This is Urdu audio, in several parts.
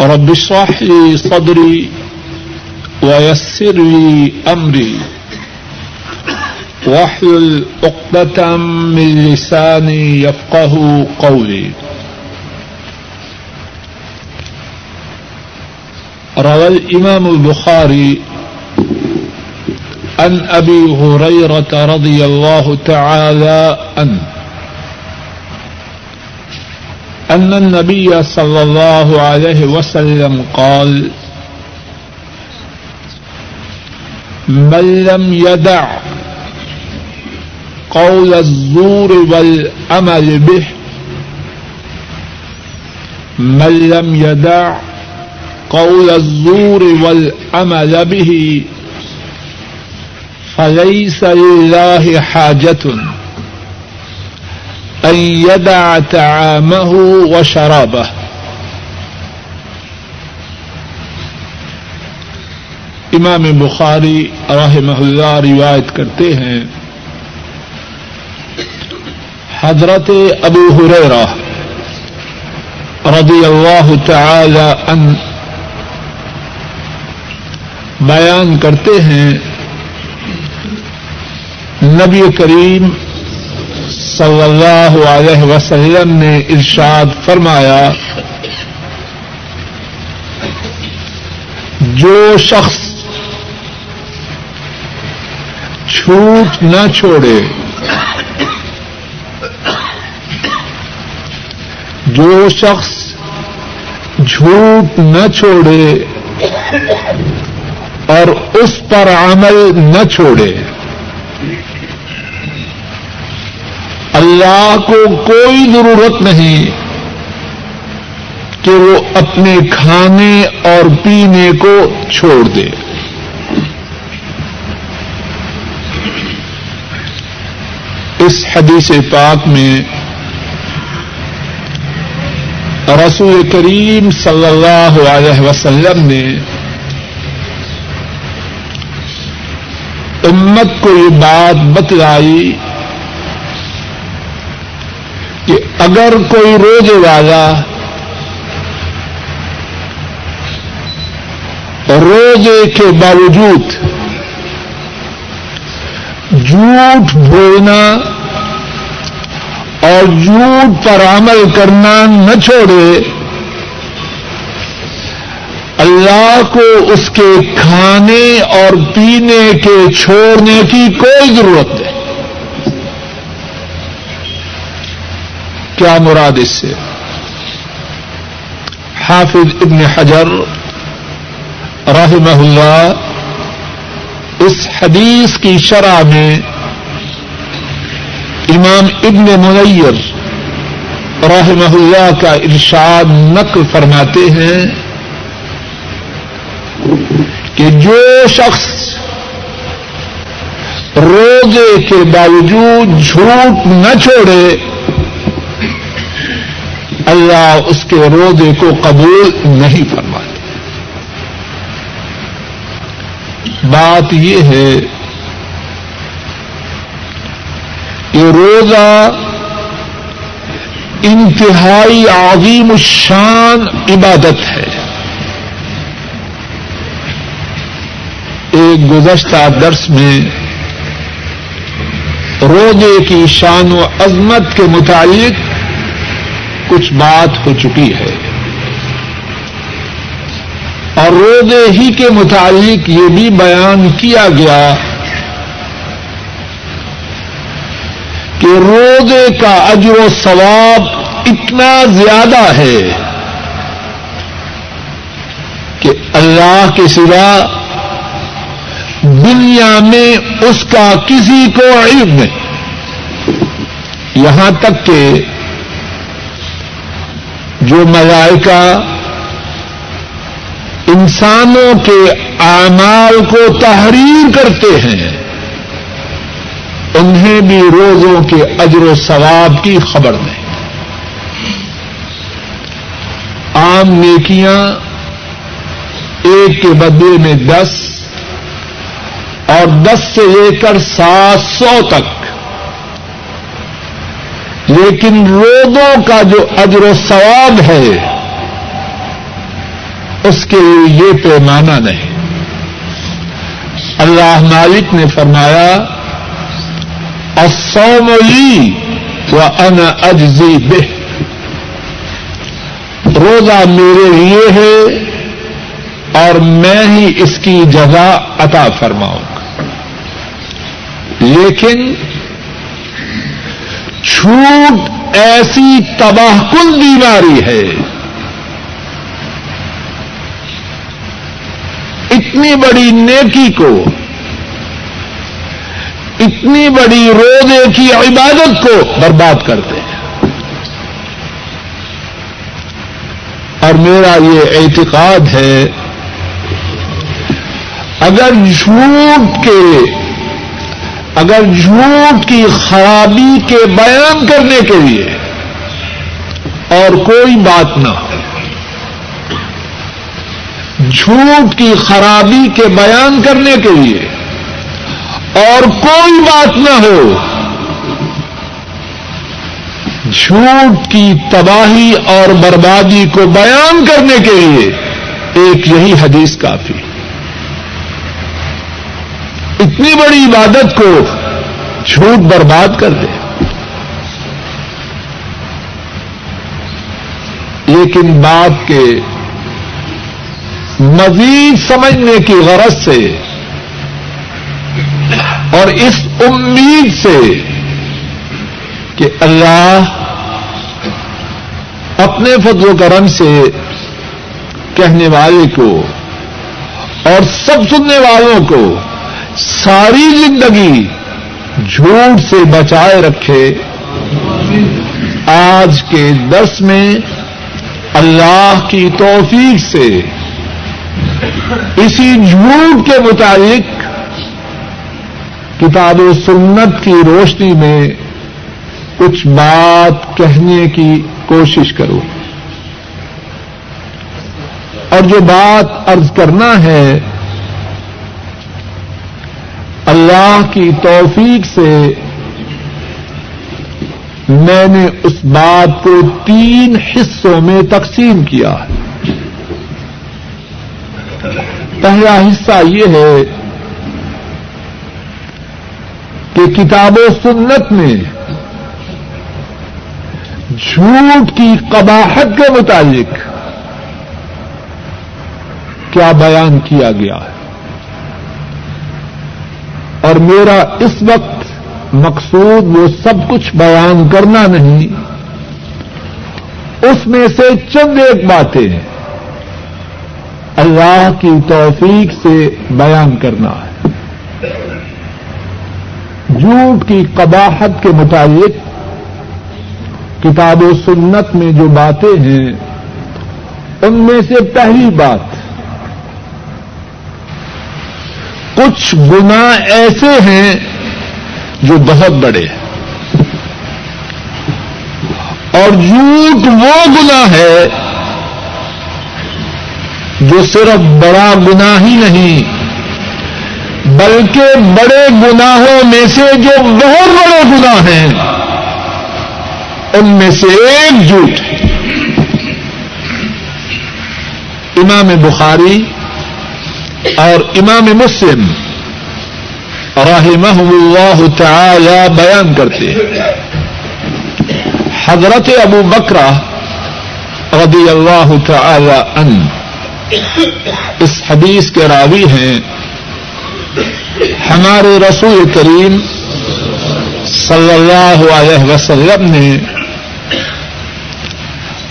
رب اشرح لي صدري ويسر لي أمري. واحلل عقدة من لساني يفقه قولي. روى الإمام البخاري عن أبي هريرة رضي الله تعالى عنه. أن النبي صلى الله عليه وسلم قال، من لم يدع قول الزور والعمل به، من لم يدع قول الزور والعمل به، فليس لله حاجة. أن يدع طعامه وشرابه. امام بخاری رحمہ اللہ روایت کرتے ہیں. حضرت ابو حریرہ رضی اللہ تعالی عنہ بیان کرتے ہیں. نبی کریم صلی اللہ علیہ وسلم نے ارشاد فرمایا، جو شخص چھوٹ نہ چھوڑے، جو شخص جھوٹ نہ چھوڑے اور اس پر عمل نہ چھوڑے اللہ کو کوئی ضرورت نہیں کہ وہ اپنے کھانے اور پینے کو چھوڑ دے۔ اس حدیث پاک میں رسول کریم صلی اللہ علیہ وسلم نے امت کو یہ بات بتلائی اگر کوئی روزے والا روزے کے باوجود جھوٹ بولنا اور جھوٹ پر عمل کرنا نہ چھوڑے، اللہ کو اس کے کھانے اور پینے کے چھوڑنے کی کوئی ضرورت نہیں۔ کیا مراد اس سے؟ حافظ ابن حجر رحمہ اللہ اس حدیث کی شرح میں امام ابن منیر رحمہ اللہ کا ارشاد نقل فرماتے ہیں کہ جو شخص روزے کے باوجود جھوٹ نہ چھوڑے اللہ اس کے روزے کو قبول نہیں فرماتے۔ بات یہ ہے کہ روزہ انتہائی عظیم الشان عبادت ہے۔ ایک گزشتہ درس میں روزے کی شان و عظمت کے متعلق کچھ بات ہو چکی ہے۔ اور روزے ہی کے متعلق یہ بھی بیان کیا گیا کہ روزے کا اجر و ثواب اتنا زیادہ ہے کہ اللہ کے سوا دنیا میں اس کا کسی کو علم نہیں۔ یہاں تک کہ جو ملائکہ انسانوں کے اعمال کو تحریر کرتے ہیں، انہیں بھی روزوں کے اجر و ثواب کی خبر نہیں عام نیکیاں ایک کے بدلے میں دس اور دس سے لے کر سات سو تک۔ لیکن روزوں کا جو اجر و ثواب ہے، اس کے لیے یہ پیمانہ نہیں۔ اللہ مالک نے فرمایا لی و ان اجزی بے روزہ میرے لیے ہے اور میں ہی اس کی جگہ عطا فرماؤں گا۔ لیکن چھوٹ ایسی تباہ کن بیماری ہے؟ اتنی بڑی نیکی کو، اتنی بڑی روزے کی عبادت کو برباد کرتے ہیں۔ اور میرا یہ اعتقاد ہے، اگر جھوٹ کے اگر جھوٹ کی خرابی کے بیان کرنے کے لیے اور کوئی بات نہ ہو، جھوٹ کی خرابی کے بیان کرنے کے لیے اور کوئی بات نہ ہو، جھوٹ کی تباہی اور بربادی کو بیان کرنے کے لیے ایک یہی حدیث کافی اتنی بڑی عبادت کو جھوٹ برباد کر دے۔ لیکن بات کے مزید سمجھنے کی غرض سے اور اس امید سے کہ اللہ اپنے فضل و کرم سے کہنے والے کو اور سب سننے والوں کو ساری زندگی جھوٹ سے بچائے رکھے، آج کے درس میں اللہ کی توفیق سے اسی جھوٹ کے مطابق کتاب و سنت کی روشنی میں کچھ بات کہنے کی کوشش کروں اور جو بات ارض کرنا ہے اللہ کی توفیق سے میں نے اس بات کو تین حصوں میں تقسیم کیا ہے۔ پہلا حصہ یہ ہے کہ کتاب و سنت میں جھوٹ کی قباحت کے متعلق کیا بیان کیا گیا ہے۔ اور میرا اس وقت مقصود وہ سب کچھ بیان کرنا نہیں۔ اس میں سے چند ایک باتیں ہیں۔ اللہ کی توفیق سے بیان کرنا ہے۔ جھوٹ کی قباحت کے متعلق کتاب و سنت میں جو باتیں ہیں، ان میں سے پہلی بات کچھ گنا ایسے ہیں جو بہت بڑے ہیں۔ اور جھوٹ وہ گنا ہے جو صرف بڑا گنا ہی نہیں، بلکہ بڑے گناہوں میں سے جو بہت بڑے گناہ ہیں، ان میں سے ایک جھوٹ امام بخاری اور امام مسلم رحمہ اللہ تعالی بیان کرتے حضرت ابو بکرا رضی اللہ تعالی ان اس حدیث کے راوی ہیں۔ ہمارے رسول کریم صلی اللہ علیہ وسلم نے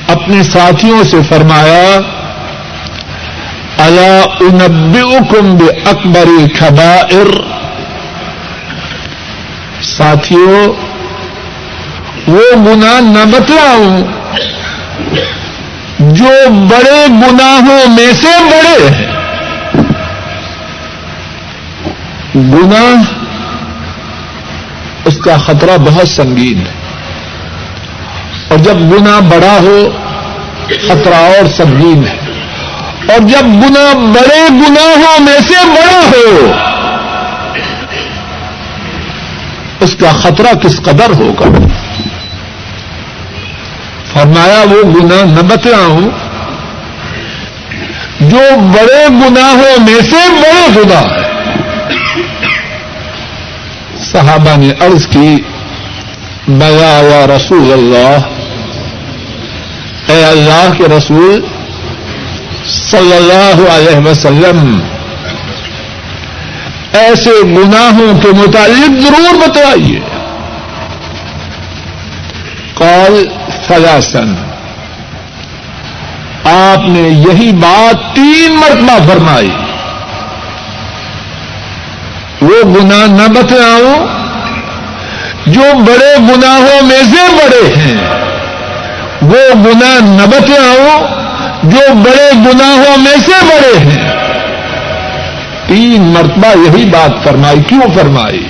اپنے ساتھیوں سے فرمایا اللہ انبئکم اکبری خبائر ساتھیوں وہ گنا نہ بتلاؤں، جو بڑے گناہوں میں سے بڑے ہیں۔ گنا اس کا خطرہ بہت سنگین ہے۔ اور جب گنا بڑا ہو، خطرہ اور سنگین ہے۔ اور جب گنا بڑے گناہوں میں سے بڑا ہو، اس کا خطرہ کس قدر ہوگا؟ فرمایا وہ گنا نہ بتلاؤں۔ جو بڑے گناہوں میں سے بڑے گنا ہے صحابہ نے عرض کی بیا رسول اللہ، اے اللہ کے رسول صلی اللہ علیہ وسلم، ایسے گناہوں کے متعلق ضرور بتائیے۔ کال فلاسن آپ نے یہی بات تین مرتبہ فرمائی۔ وہ گنا نہ بتلاؤں، جو بڑے گناہوں میں سے بڑے ہیں، وہ گنا نہ بتلاؤں جو بڑے گناہوں میں سے بڑے ہیں۔ تین مرتبہ یہی بات فرمائی، کیوں فرمائی؟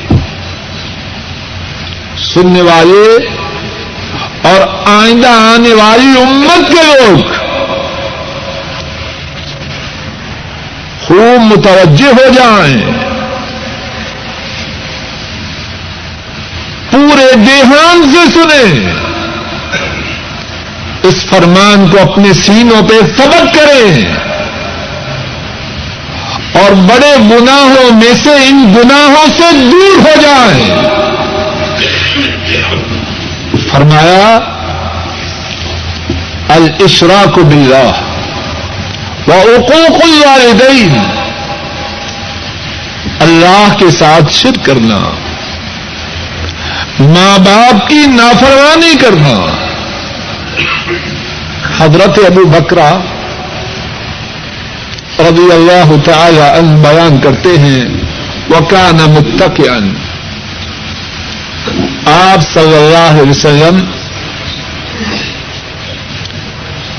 سننے والے اور آئندہ آنے والی امت کے لوگ خوب متوجہ ہو جائیں۔ پورے دیہان سے سنیں۔ اس فرمان کو اپنے سینوں پہ سبق کریں۔ اور بڑے گناہوں میں سے ان گناہوں سے دور ہو جائیں۔ فرمایا، الاشراک باللہ و حقوق الوالدین۔ اللہ کے ساتھ شرک کرنا۔ ماں باپ کی نافرمانی کرنا۔ حضرت ابو بکرا رضی اللہ تعالی ان بیان کرتے ہیں وہ کیا آپ صلی اللہ علیہ وسلم،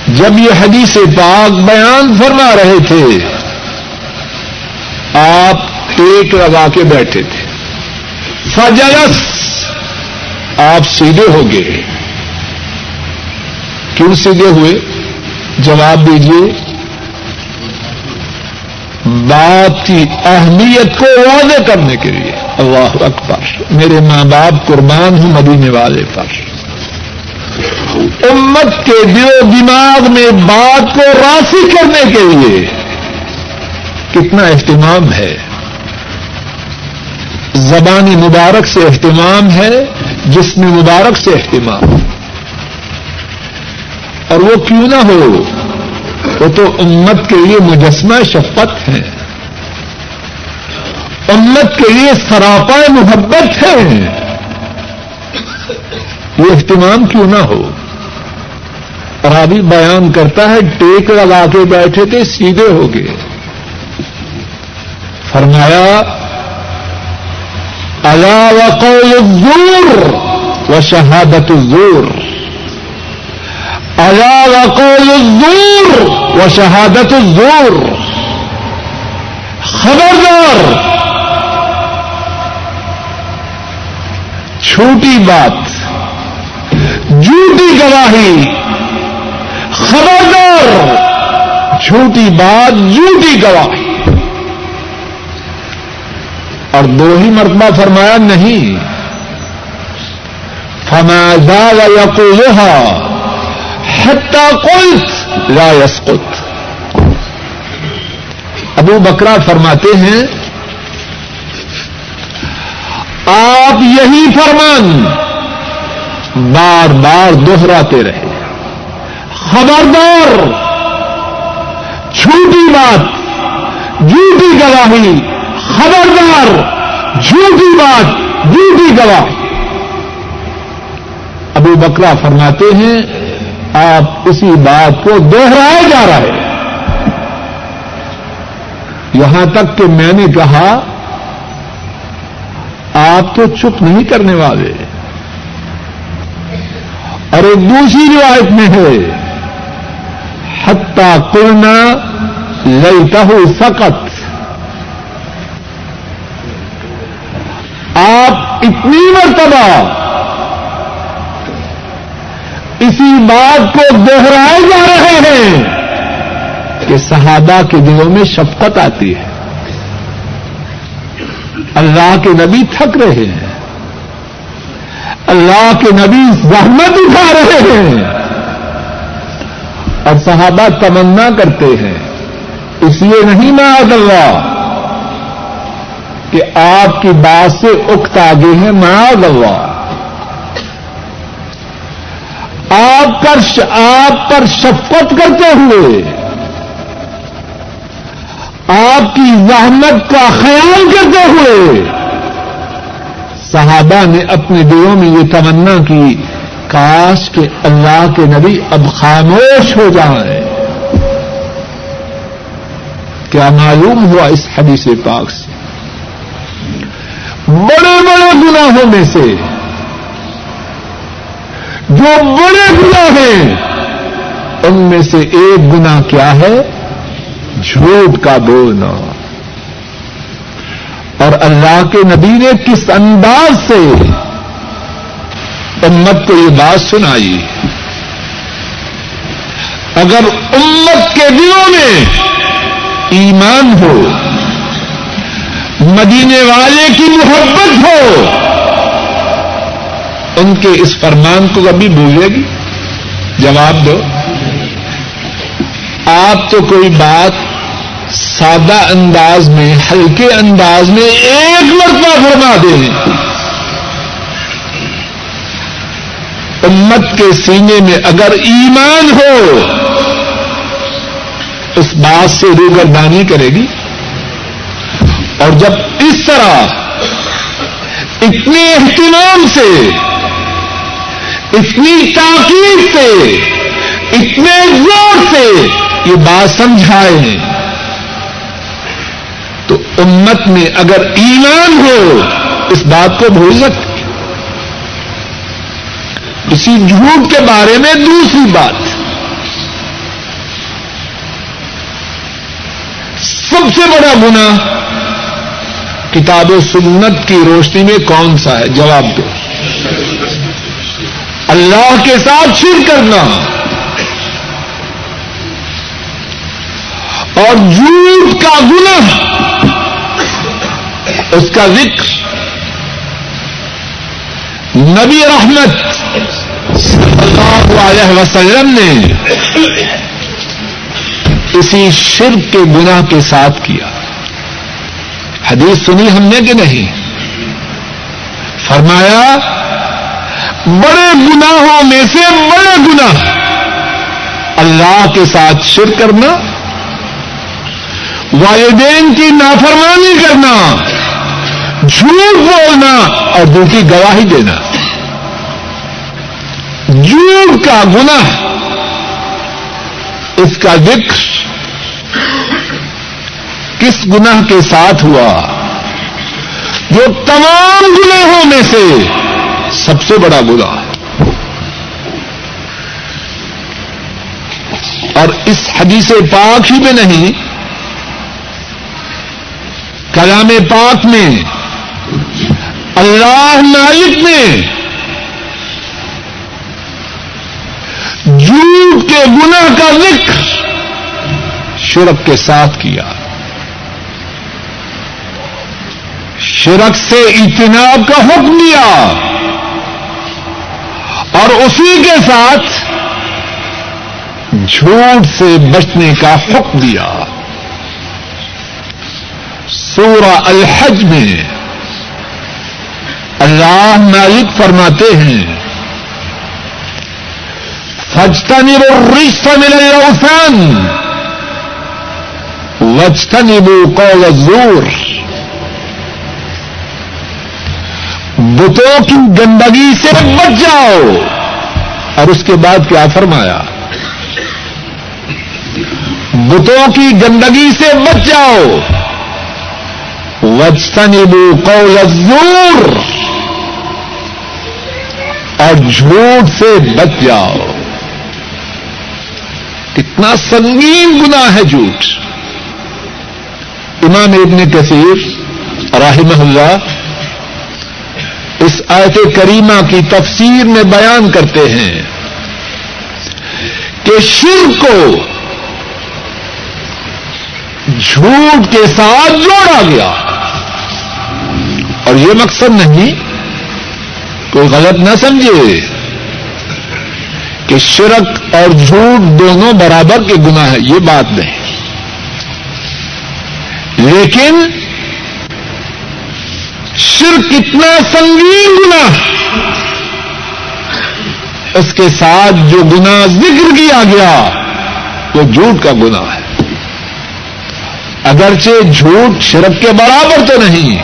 جب یہ حدیث پاک بیان فرما رہے تھے، آپ ٹیک لگا کے بیٹھے تھے۔ فجلس، آپ سیدھے ہو گئے۔ کیوں سیدھے ہوئے؟ جواب دیجیے بات کی اہمیت کو واضح کرنے کے لیے۔ اللہ اکبر۔ میرے ماں باپ قربان ہوں مدینے والے پر۔ امت کے دل و دماغ میں بات کو راسی کرنے کے لیے کتنا اہتمام ہے۔ زبانی مبارک سے اہتمام ہے جس میں مبارک سے اہتمام۔ اور وہ کیوں نہ ہو؟ وہ تو امت کے لیے مجسمہ شفقت ہے۔ امت کے لیے سراپا محبت ہے۔ یہ اہتمام کیوں نہ ہو؟ رابی بیان کرتا ہے، ٹیک لگا کے بیٹھے تھے، سیدھے ہو گئے۔ فرمایا اللہ وقول الزور و شہادت الزور۔ اللہ وقول الزور و شہادت الزور. خبردار. چھوٹی بات. جھوٹی گواہی. خبردار. جھوٹی بات، جھوٹی گواہی. اور دو ہی مرتبہ فرمایا نہیں. فمازا و یقوہا حتہ قلت لا یسقط. ابو بکرا فرماتے ہیں، آپ یہی فرمان بار بار دوہراتے رہے۔ خبردار چھوٹی بات، جھوٹی گواہی، خبردار، جھوٹی بات، جھوٹی گواہی ابو بکرا فرماتے ہیں آپ اسی بات کو دوہرائے جا رہے یہاں تک کہ میں نے کہا، آپ تو چپ نہیں کرنے والے۔ اور ایک دوسری روایت میں ہے حتہ کرنا لئیتا سقت آپ اتنی مرتبہ اسی بات کو دوہرائے جا رہے ہیں کہ صحابہ کے دلوں میں شفقت آتی ہے۔ اللہ کے نبی تھک رہے ہیں۔ اللہ کے نبی زحمت اٹھا رہے ہیں۔ اور صحابہ تمنا کرتے ہیں۔ اس لیے نہیں معاذ اللہ کہ آپ کی بات سے اکت آگے ہیں، معاذ اللہ۔ آپ پر آپ پر شفقت کرتے ہوئے، آپ کی زحمت کا خیال کرتے ہوئے، صحابہ نے اپنے دلوں میں یہ تمنا کی، کاش کہ اللہ کے نبی اب خاموش ہو جائیں۔ کیا معلوم ہوا اس حدیث پاک سے؟ بڑے بڑے گناہوں میں سے۔ جو بڑے گناہ ہیں، ان میں سے ایک گنا کیا ہے؟ جھوٹ کا بولنا۔ اور اللہ کے نبی نے کس انداز سے امت کو یہ بات سنائی؟ اگر امت کے دلوں میں ایمان ہو، مدینے والے کی محبت ہو ان کے اس فرمان کو کبھی بھولے گی؟ جواب دو۔ آپ تو کوئی بات سادہ انداز میں، ہلکے انداز میں ایک مرتبہ فرما دیں امت کے سینے میں اگر ایمان ہو، اس بات سے روگردانی کرے گی۔ اور جب اس طرح اتنے اہتمام سے اتنی تاکید سے اتنے زور سے یہ بات سمجھائے ہیں۔ تو امت میں اگر ایمان ہو، اس بات کو بھول سکتے اسی جھوٹ کے بارے میں دوسری بات۔ سب سے بڑا گنا کتاب و سنت کی روشنی میں کون سا ہے؟ جواب دو۔ اللہ کے ساتھ شر کرنا۔ اور جھوٹ کا گنا اس کا ذکر۔ نبی رحمت صلی اللہ علیہ وسلم نے اسی شرک کے گناہ کے ساتھ کیا۔ حدیث سنی ہم نے کہ نہیں؟ فرمایا بڑے گناہوں میں سے بڑے گناہ۔ اللہ کے ساتھ شر کرنا، والدین کی نافرمانی کرنا، جھوٹ بولنا اور دوسری گواہی دینا۔ جھوٹ کا گنا اس کا ذکر کس گناہ کے ساتھ ہوا؟ جو تمام گناہوں میں سے سب سے بڑا گناہ ہے۔ اور اس حدیث پاک ہی میں نہیں، کلام پاک میں، اللہ مالک نے جھوٹ کے گناہ کا ذکر شرک کے ساتھ کیا۔ شرک سے اجتناب کا حکم دیا۔ اور اسی کے ساتھ جھوٹ سے بچنے کا حکم دیا۔ سورہ الحج میں اللہ مالک فرماتے ہیں فجتنی وہ رشتہ ملے اوسان وجتنی وہ قول زور بتوں کی گندگی سے بچ جاؤ۔ اور اس کے بعد کیا فرمایا؟ بتوں کی گندگی سے بچ جاؤ۔ وجتنبو قول الزور۔ اور جھوٹ سے بچ جاؤ۔ کتنا سنگین گنا ہے جھوٹ۔ امام ابن کثیر رحمہ اللہ اس آیت کریمہ کی تفسیر میں بیان کرتے ہیں کہ شر کو جھوٹ کے ساتھ جوڑا گیا۔ اور یہ مقصد نہیں، کوئی غلط نہ سمجھے کہ شرک اور جھوٹ دونوں برابر کے گنا ہے یہ بات نہیں۔ لیکن شرک کتنا سنگین گنا اس کے ساتھ جو گنا ذکر کیا گیا، وہ جھوٹ کا گنا ہے۔ اگرچہ جھوٹ شرک کے برابر تو نہیں،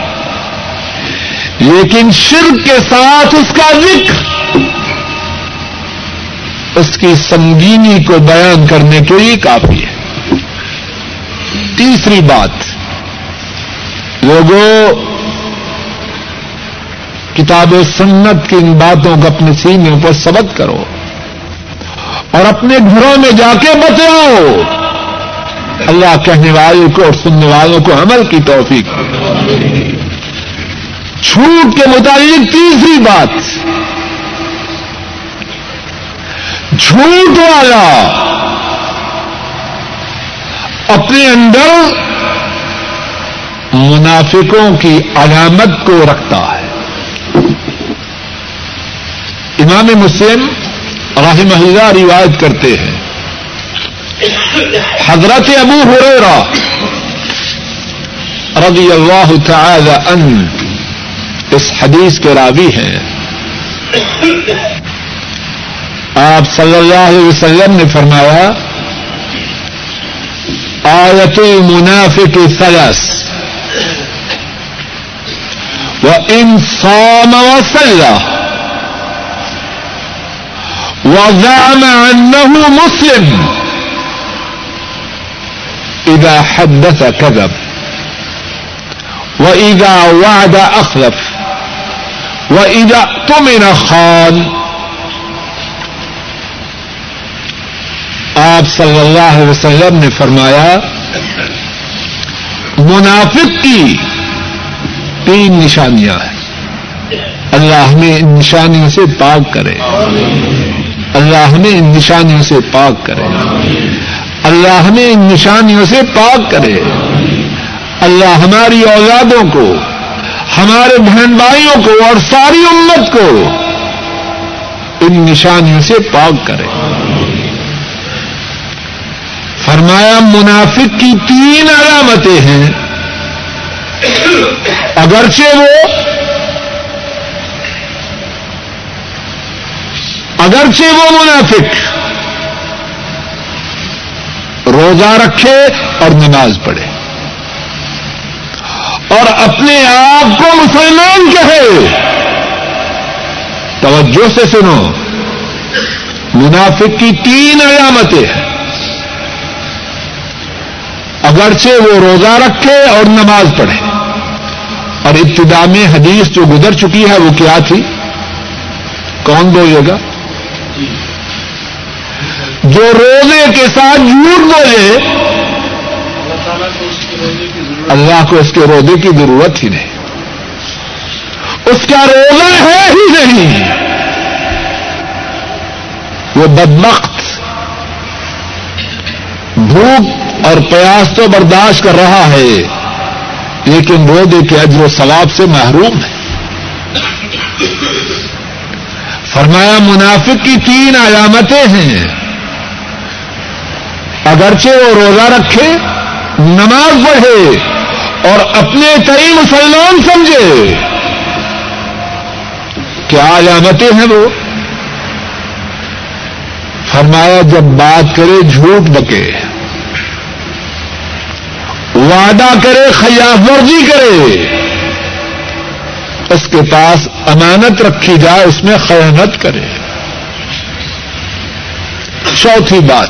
لیکن شرک کے ساتھ اس کا ذکر، اس کی سنگینی کو بیان کرنے کے لیے کافی ہے۔ تیسری بات، لوگوں کتاب سنت کی ان باتوں کو اپنے سینے پر سبق کرو اور اپنے گھروں میں جا کے بتاؤ۔ اللہ کہنے والوں کو اور سننے والوں کو عمل کی توفیق۔ چھوٹ کے متعلق تیسری بات۔ جھوٹ والا اپنے اندر منافقوں کی علامت کو رکھتا ہے۔ امام مسلم رحمہ اللہ روایت کرتے ہیں۔ حضرت ابو ہریرا رضی اللہ تعالی ان اس حدیث کے راوی ہیں۔ آپ صلی اللہ علیہ وسلم نے فرمایا، آیت المنافق ثلاث۔ و ان صام وصلى وزعم انه مسلم. اذا حدث كذب. واذا وعد اخلف واذا اؤتمن خان. آپ صلی اللہ علیہ وسلم نے فرمایا، منافق کی تین نشانیاں ہیں۔ اللہ ہمیں ان نشانیوں سے پاک کرے۔ اللہ ہمیں ان نشانیوں سے پاک کرے۔ اللہ ہمیں ان نشانیوں سے پاک کرے۔ اللہ ہماری اولادوں کو، ہمارے بہن بھائیوں کو اور ساری امت کو ان نشانیوں سے پاک کرے۔ فرمایا، منافق کی تین علامتیں ہیں۔ اگرچہ وہ اگرچہ وہ منافق روزہ رکھے اور نماز پڑھے اور اپنے آپ کو مسلمان کہے توجہ سے سنو منافق کی تین علامتیں ہیں۔ اگرچہ وہ روزہ رکھے اور نماز پڑھے۔ اور ابتدا میں حدیث جو گزر چکی ہے وہ کیا تھی؟ کون بولے گا؟ جو روزے کے ساتھ جھوٹ بولے، اللہ کو اس کے روزے کی ضرورت ہی نہیں۔ اس کا روزہ ہے ہی نہیں۔ وہ بدمخت بھوک اور پیاس تو برداشت کر رہا ہے، لیکن روزے کے اجر و ثواب سے محروم ہے۔ فرمایا منافق کی تین علامتیں ہیں۔ اگرچہ وہ روزہ رکھے، نماز پڑھے اور اپنے کئی مسلمان سمجھے۔ کیا علامتیں ہیں وہ؟ فرمایا جب بات کرے جھوٹ بکے، وعدہ کرے خیاف ورزی کرے۔ اس کے پاس امانت رکھی جائے، اس میں خیانت کرے۔ چوتھی بات۔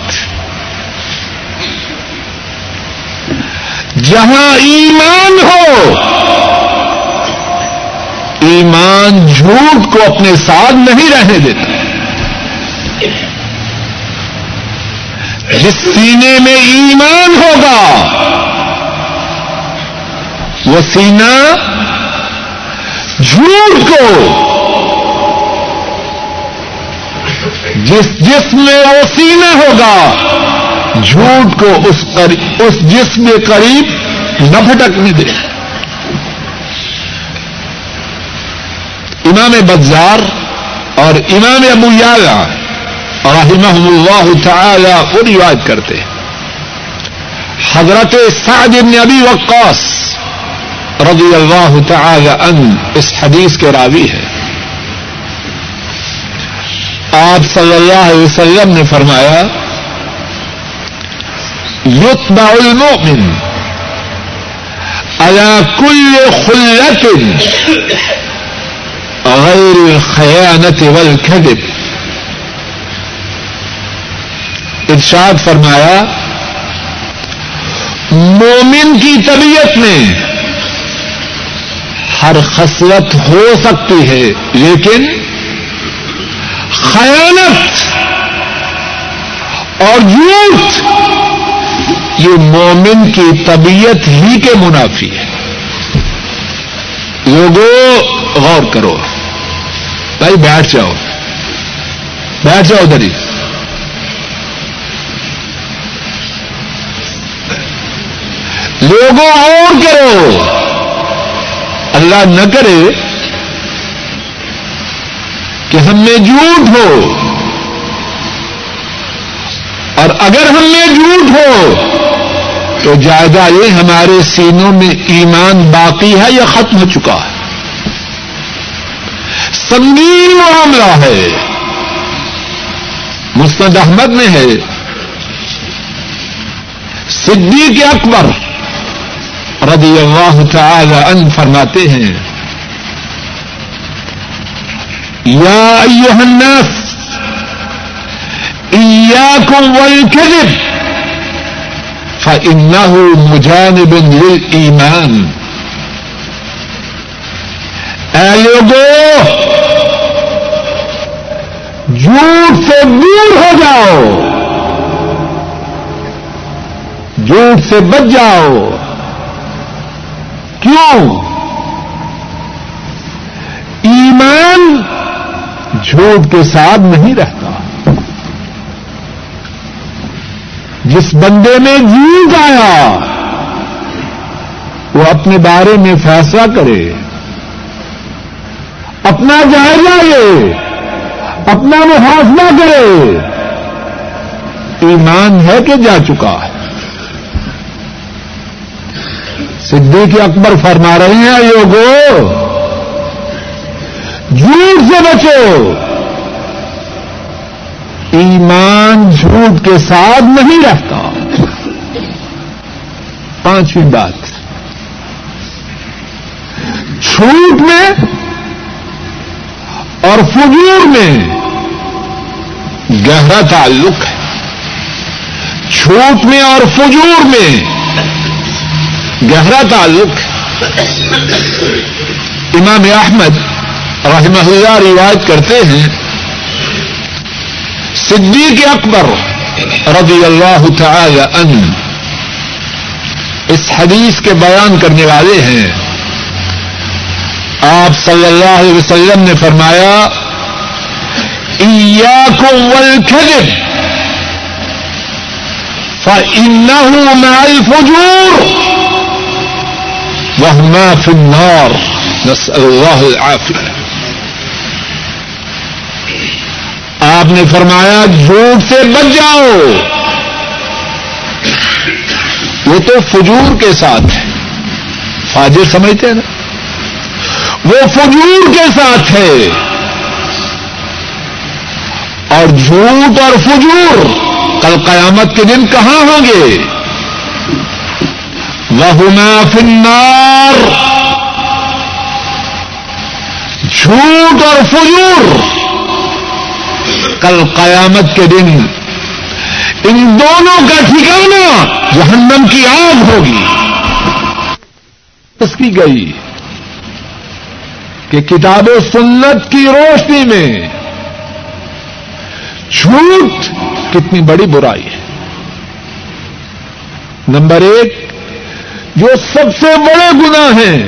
جہاں ایمان ہو، ایمان جھوٹ کو اپنے ساتھ نہیں رہنے دیتا۔ جس سینے میں ایمان ہوگا، وہ سینہ جھوٹ کو۔ جس جسم میں وہ سینہ ہوگا، جھوٹ کو اس اس جسم کے قریب نہ پھٹکنے دے۔ امام بزار اور امام ابو یالا رحمہ اللہ تعالی وہ روایت کرتے حضرت سعد بن ابی وقاص رضی اللہ تعالی ان اس حدیث کے راوی ہے آپ صلی اللہ علیہ وسلم نے فرمایا، یتبع المؤمن على كل خلت غیر الخیانت والکذب۔ ارشاد فرمایا، مومن کی طبیعت میں ہر خصلت ہو سکتی ہے، لیکن خیانت اور جھوٹ، یہ مومن کی طبیعت ہی کے منافی ہے۔ لوگوں غور کرو۔ بھائی، بیٹھ جاؤ۔ بیٹھ جاؤ ادھر ہی۔ لوگوں اور کرو۔ اللہ نہ کرے کہ ہم میں جھوٹ ہو۔ اور اگر ہم میں جھوٹ ہو، تو جائزہ یہ ہمارے سینوں میں ایمان باقی ہے یا ختم ہو چکا ہے۔ سنگین معاملہ ہے۔ مستد احمد میں ہے۔ صدیق اکبر۔ رضی اللہ تعالی ان فرماتے ہیں، یا ایوہ الناس، ایاکم والکذب فإنه مجانب للإيمان اے لوگو، جھوٹ سے دور ہو جاؤ، جھوٹ سے بچ جاؤ۔ کیوں ایمان جھوٹ کے ساتھ نہیں رہتا۔ جس بندے میں جھوٹ آیا وہ اپنے بارے میں فیصلہ کرے۔ اپنا جائزہ لے اپنا محاسبہ کرے۔ ایمان ہے کہ جا چکا ہے۔ صدیق اکبر فرما رہے ہیں یوگو جھوٹ سے بچو۔ ایمان جھوٹ کے ساتھ نہیں رہتا پانچویں بات۔ جھوٹ میں اور فجور میں گہرا تعلق ہے۔ جھوٹ میں اور فجور میں گہرا تعلق امام احمد رحمہ اللہ روایت کرتے ہیں، صدیق اکبر رضی اللہ تعالی عنہ اس حدیث کے بیان کرنے والے ہیں۔ آپ صلی اللہ علیہ وسلم نے فرمایا، ایاکم والکذب فإنه مع الفجور. وهما في النار نسأل الله العافية. آپ نے فرمایا، جھوٹ سے بچ جاؤ۔ وہ تو فجور کے ساتھ ہے۔ فاجر سمجھتے ہیں نا؟ وہ فجور کے ساتھ ہے۔ اور جھوٹ اور فجور کل قیامت کے دن کہاں ہوں گے؟ وہ فنار جھوٹ اور فجور۔ کل قیامت کے دن ان دونوں کا ٹھکانا جہنم کی آگ ہوگی۔ اس کی گئی کہ کتاب و سنت کی روشنی میں جھوٹ کتنی بڑی برائی ہے۔ نمبر ایک جو سب سے بڑے گنا ہیں،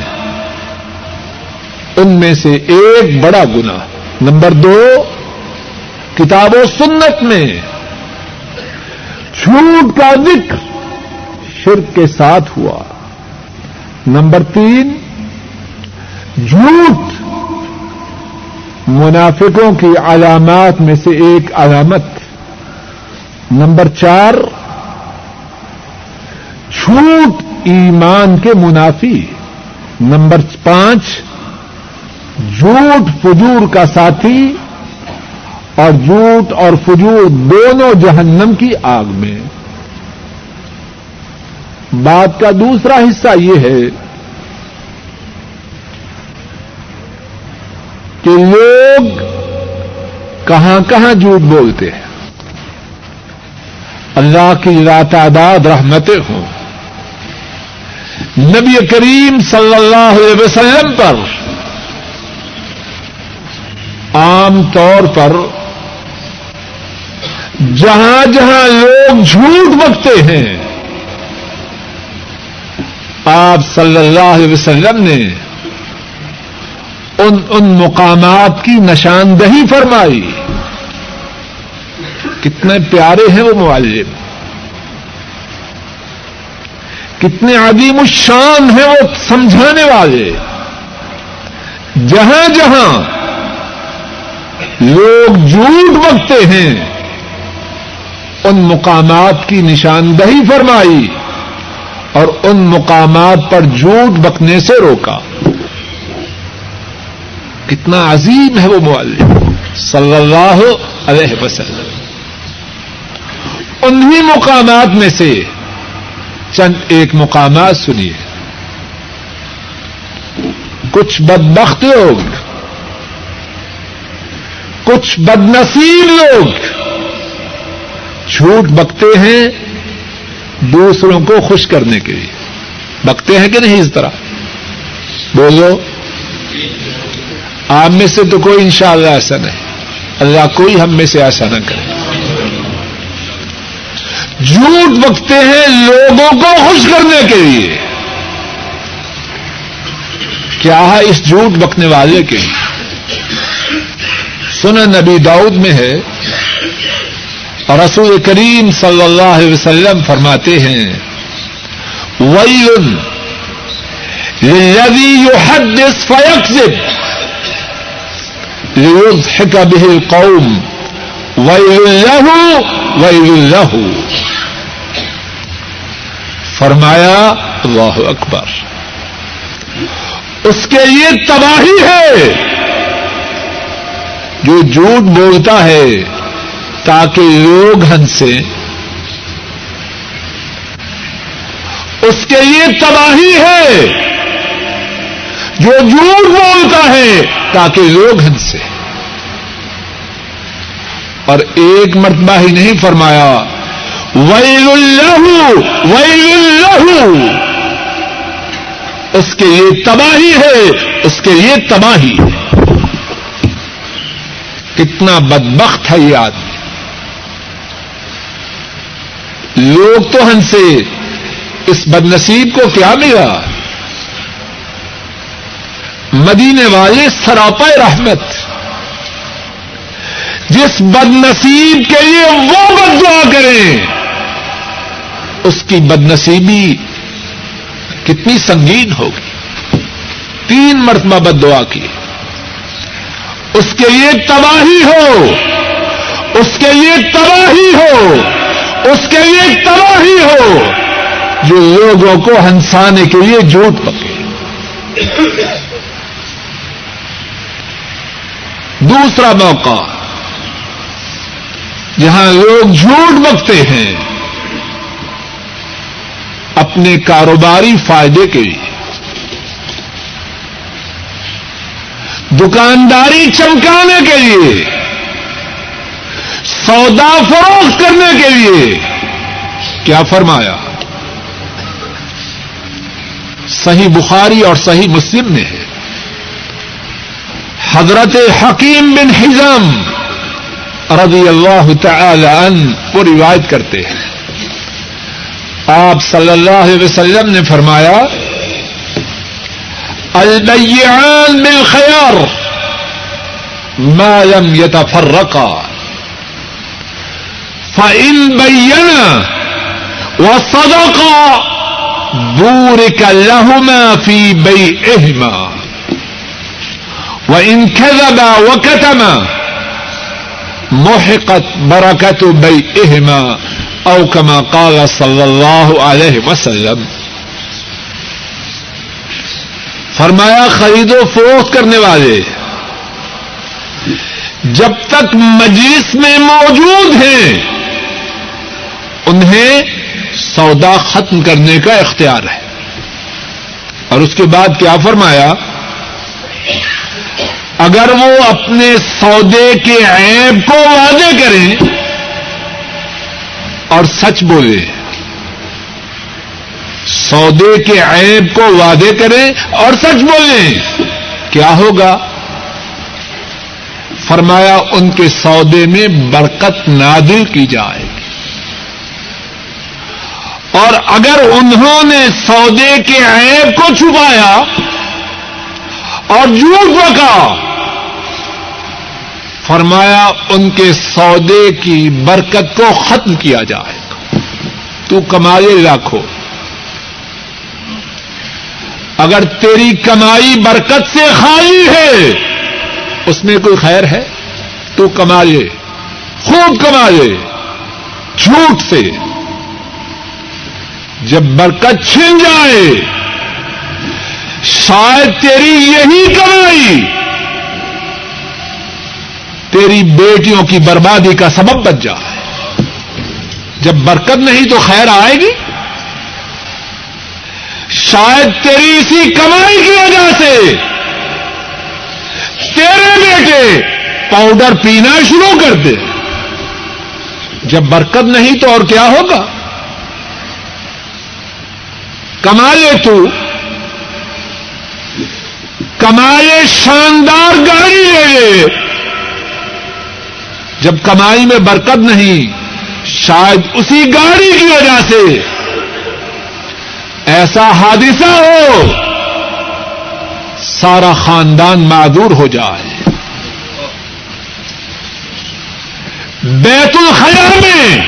ان میں سے ایک بڑا گنا نمبر دو، کتاب و سنت میں جھوٹ کا ذکر شرک کے ساتھ ہوا۔ نمبر تین، جھوٹ منافقوں کی علامات میں سے ایک علامت۔ نمبر چار، جھوٹ ایمان کے منافی۔ نمبر پانچ، جھوٹ فجور کا ساتھی اور جھوٹ اور فجور دونوں جہنم کی آگ میں۔ بات کا دوسرا حصہ یہ ہے کہ لوگ کہاں کہاں جھوٹ بولتے ہیں۔ اللہ کی تعداد رحمتیں ہوں۔ نبی کریم صلی اللہ علیہ وسلم پر عام طور پر جہاں جہاں لوگ جھوٹ بکتے ہیں، آپ صلی اللہ علیہ وسلم نے ان ان مقامات کی نشاندہی فرمائی۔ کتنے پیارے ہیں وہ معلم۔ کتنے عدیم الشان ہیں وہ سمجھانے والے۔ جہاں جہاں لوگ جھوٹ بکتے ہیں، ان مقامات کی نشاندہی فرمائی اور ان مقامات پر جھوٹ بکنے سے روکا۔ کتنا عظیم ہے وہ معلم صلی اللہ علیہ وسلم۔ انہی مقامات میں سے چند ایک مقامات سنیے۔ کچھ بدبخت لوگ، کچھ بدنصیب لوگ جھوٹ بکتے ہیں دوسروں کو خوش کرنے کے لیے۔ بکتے ہیں کہ نہیں اس طرح؟ بولو۔ آپ میں سے تو کوئی انشاءاللہ ایسا نہیں۔ اللہ کوئی ہم میں سے ایسا نہ کرے۔ جھوٹ بکتے ہیں لوگوں کو خوش کرنے کے لیے۔ کیا ہے اس جھوٹ بکنے والے کے؟ سن نبی داؤد میں ہے۔ اور رسول کریم صلی اللہ علیہ وسلم فرماتے ہیں ویل للذي يحدث فيكذب ليضحك به القوم۔ ويل له ويل له۔ فرمایا، اللہ اکبر۔ اس کے لیے تباہی ہے۔ جو جھوٹ بولتا ہے، تاکہ لوگ ہنسے اس کے لیے تباہی ہے۔ جو جھوٹ بولتا ہے، تاکہ لوگ ہنسے اور ایک مرتبہ ہی نہیں فرمایا ویل اللہ ویل اللہ اس کے لیے تباہی ہے، اس کے لیے تباہی۔ ہے کتنا بدبخت ہے یہ آدمی۔ لوگ تو ہنسے اس بد نصیب کو کیا ملا؟ مدینے والے سراپا رحمت۔ جس بد نصیب کے لیے وہ بد دعا کریں اس کی بد نصیبی کتنی سنگین ہوگی۔ تین مرتبہ بد دعا کی۔ اس کے لیے تباہی ہو۔ اس کے لیے تباہی ہو۔ اس کے لیے تباہی ہو۔ جو لوگوں کو ہنسانے کے لیے جھوٹ پکے۔ دوسرا موقع۔ جہاں لوگ جھوٹ بکتے ہیں۔ اپنے کاروباری فائدے کے لیے۔ دکانداری چمکانے کے لیے، سودا فروخت کرنے کے لیے۔ کیا فرمایا؟ صحیح بخاری اور صحیح مسلم میں ہے۔ حضرت حکیم بن حزم رضی اللہ تعالی عنہ کو روایت کرتے ہیں۔ آپ صلی اللہ علیہ وسلم نے فرمایا، البیعان بالخيار ما لم يتفرقا فإن بينا وصدقا بورك لهما في بيعهما وإن كذبا وكتما محقت بركة بيعهما أو كما قال صلى الله عليه وسلم۔ فرمایا خرید و فروخت کرنے والے، جب تک مجلس میں موجود ہیں، انہیں سودا ختم کرنے کا اختیار ہے۔ اور اس کے بعد کیا فرمایا؟ اگر وہ اپنے سودے کے عیب کو وعدے کریں اور سچ بولے۔ سودے کے عیب کو وعدے کریں اور سچ بولیں۔ کیا ہوگا؟ فرمایا، ان کے سودے میں برکت نادل کی جائے گی۔ اور اگر انہوں نے سودے کے عیب کو چھپایا اور جھوٹ بکا فرمایا ان کے سودے کی برکت کو ختم کیا جائے گا۔ تو کمائے لاکھوں اگر تیری کمائی برکت سے خالی ہے، اس میں کوئی خیر ہے؟ تو کما لے خوب کما لے جھوٹ سے۔ جب برکت چھن جائے، شاید تیری یہی کمائی تیری بیٹیوں کی بربادی کا سبب بچ جائے جب برکت نہیں تو خیر آئے گی۔ شاید تیری اسی کمائی کی وجہ سے تیرے بیٹے پاؤڈر پینا شروع کر دے۔ جب برکت نہیں تو اور کیا ہوگا؟ کما لے تو۔ کمائے شاندار گاڑی لے لے۔ جب کمائی میں برکت نہیں، شاید اسی گاڑی کی وجہ سے۔ ایسا حادثہ ہو، سارا خاندان معذور ہو جائے۔ بیت الخلا میں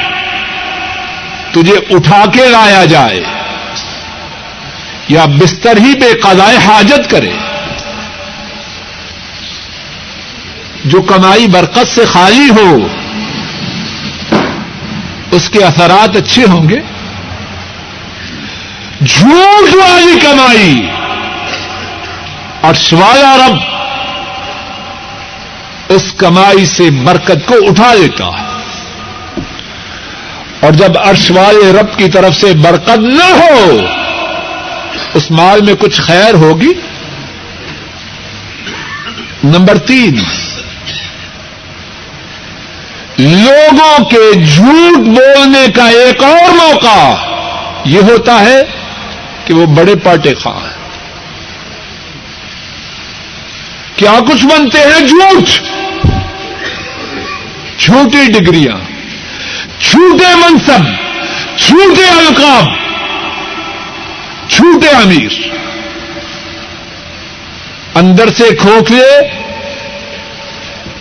تجھے اٹھا کے لایا جائے، یا بستر ہی بے قضائے حاجت کرے۔ جو کمائی برکت سے خالی ہو، اس کے اثرات اچھے ہوں گے۔ جھوٹ والی کمائی۔ اور شوایا رب، اس کمائی سے برکت کو اٹھا لیتا ہے۔ اور جب ارش والے رب کی طرف سے برکت نہ ہو، اس مال میں کچھ خیر ہوگی۔ نمبر تین لوگوں کے جھوٹ بولنے کا ایک اور موقع یہ ہوتا ہے کہ وہ بڑے پاٹے خواہ ہیں۔ کیا کچھ بنتے ہیں جھوٹ؟ چھوٹی ڈگریاں چھوٹے منصب چھوٹے القاب چھوٹے امیر۔ اندر سے کھوکھلے،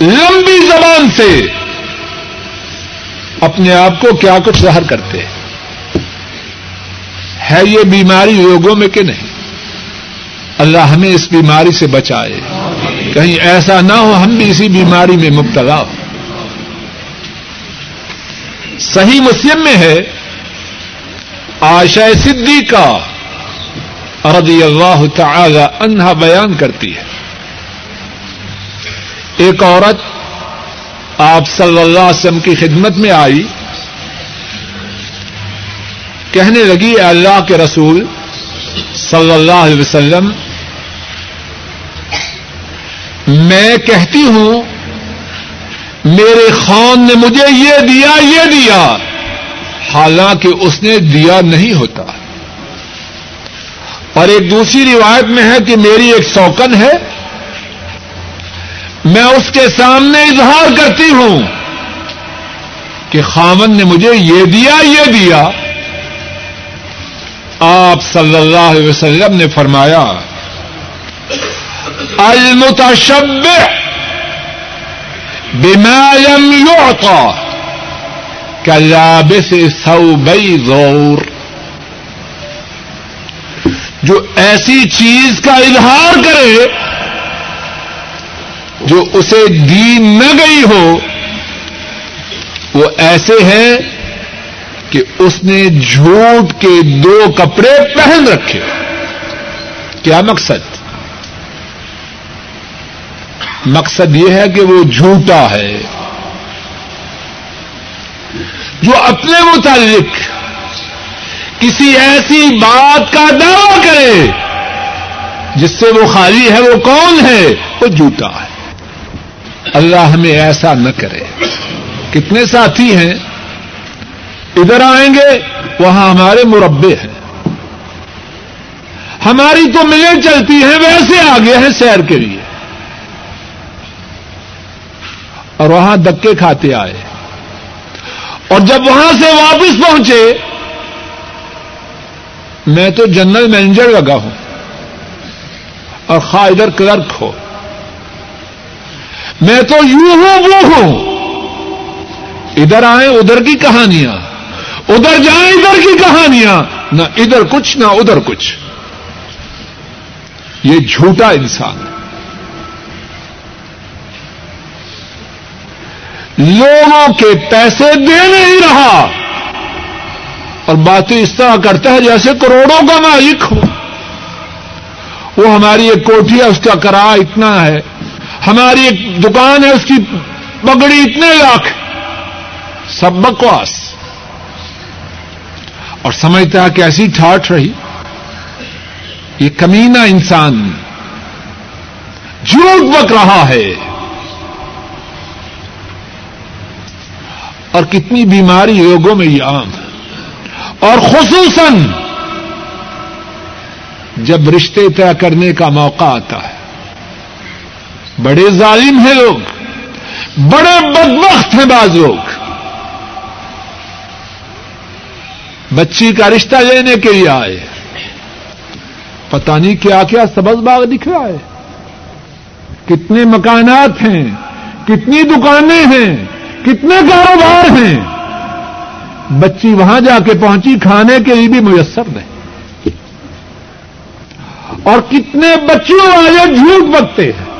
لمبی زبان سے اپنے آپ کو کیا کچھ ظاہر کرتے ہیں؟ ہے یہ بیماری لوگوں میں کہ نہیں؟ اللہ ہمیں اس بیماری سے بچائے۔ کہیں ایسا نہ ہو ہم بھی اسی بیماری میں مبتلا ہو صحیح مسلم میں ہے آشا صدی کا رضی اللہ تعالی انہا بیان کرتی ہے۔ ایک عورت آپ صلی اللہ علیہ وسلم کی خدمت میں آئی، کہنے لگی، اے اللہ کے رسول صلی اللہ علیہ وسلم، میں کہتی ہوں، میرے خان نے مجھے یہ دیا یہ دیا۔ حالانکہ اس نے دیا نہیں ہوتا۔ اور ایک دوسری روایت میں ہے کہ میری ایک سوکن ہے میں اس کے سامنے اظہار کرتی ہوں کہ خامن نے مجھے یہ دیا یہ دیا۔ آپ صلی اللہ علیہ وسلم نے فرمایا المتشب بما لم يعطى كلابس ثوبي زور جو ایسی چیز کا اظہار کرے جو اسے دی نہ گئی ہو، وہ ایسے ہیں کہ اس نے جھوٹ کے دو کپڑے پہن رکھے۔ کیا مقصد؟ مقصد یہ ہے کہ وہ جھوٹا ہے۔ جو اپنے متعلق کسی ایسی بات کا دعوی کرے، جس سے وہ خالی ہے، وہ کون ہے؟ وہ جھوٹا ہے۔ اللہ ہمیں ایسا نہ کرے۔ کتنے ساتھی ہیں؟ ادھر آئیں گے، وہاں ہمارے مربے ہیں۔ ہماری تو ملیں چلتی ہیں، ویسے آگے ہیں سیر کے لیے۔ اور وہاں دکے کھاتے آئے۔ اور جب وہاں سے واپس پہنچے، میں تو جنرل مینیجر لگا ہوں۔ اور خواہ ادھر کلرک ہو۔ میں تو یوں ہوں، وہ ہوں۔ ادھر آئیں، ادھر کی کہانیاں۔ ادھر جائیں، ادھر کی کہانیاں۔ نہ ادھر کچھ، نہ ادھر کچھ۔ یہ جھوٹا انسان۔ ہے لوگوں کے پیسے دے نہیں رہا۔ اور باتیں اس طرح کرتا ہے جیسے کروڑوں کا مالک ہو۔ وہ ہماری ایک کوٹھی ہے اس کا کرایہ اتنا ہے۔ ہماری ایک دکان ہے، اس کی پگڑی اتنے لاکھ۔ سب بکواس۔ اور سمجھتا ہے کہ ایسی ٹھاٹ رہی۔ یہ کمینہ انسان جھوٹ بک رہا ہے۔ اور کتنی بیماری لوگوں میں یہ عام ہے۔ اور خصوصاً جب رشتے طے کرنے کا موقع آتا ہے۔ بڑے ظالم ہیں لوگ، بڑے بدبخت ہیں بعض لوگ۔ بچی کا رشتہ لینے کے لیے آئے۔ پتا نہیں کیا کیا سبز باغ دکھ رہا ہے۔ کتنے مکانات ہیں، کتنی دکانیں ہیں، کتنے کاروبار ہیں۔ بچی وہاں جا کے پہنچی، کھانے کے لیے بھی میسر نہیں۔ اور کتنے بچیوں والے جھوٹ بکتے ہیں۔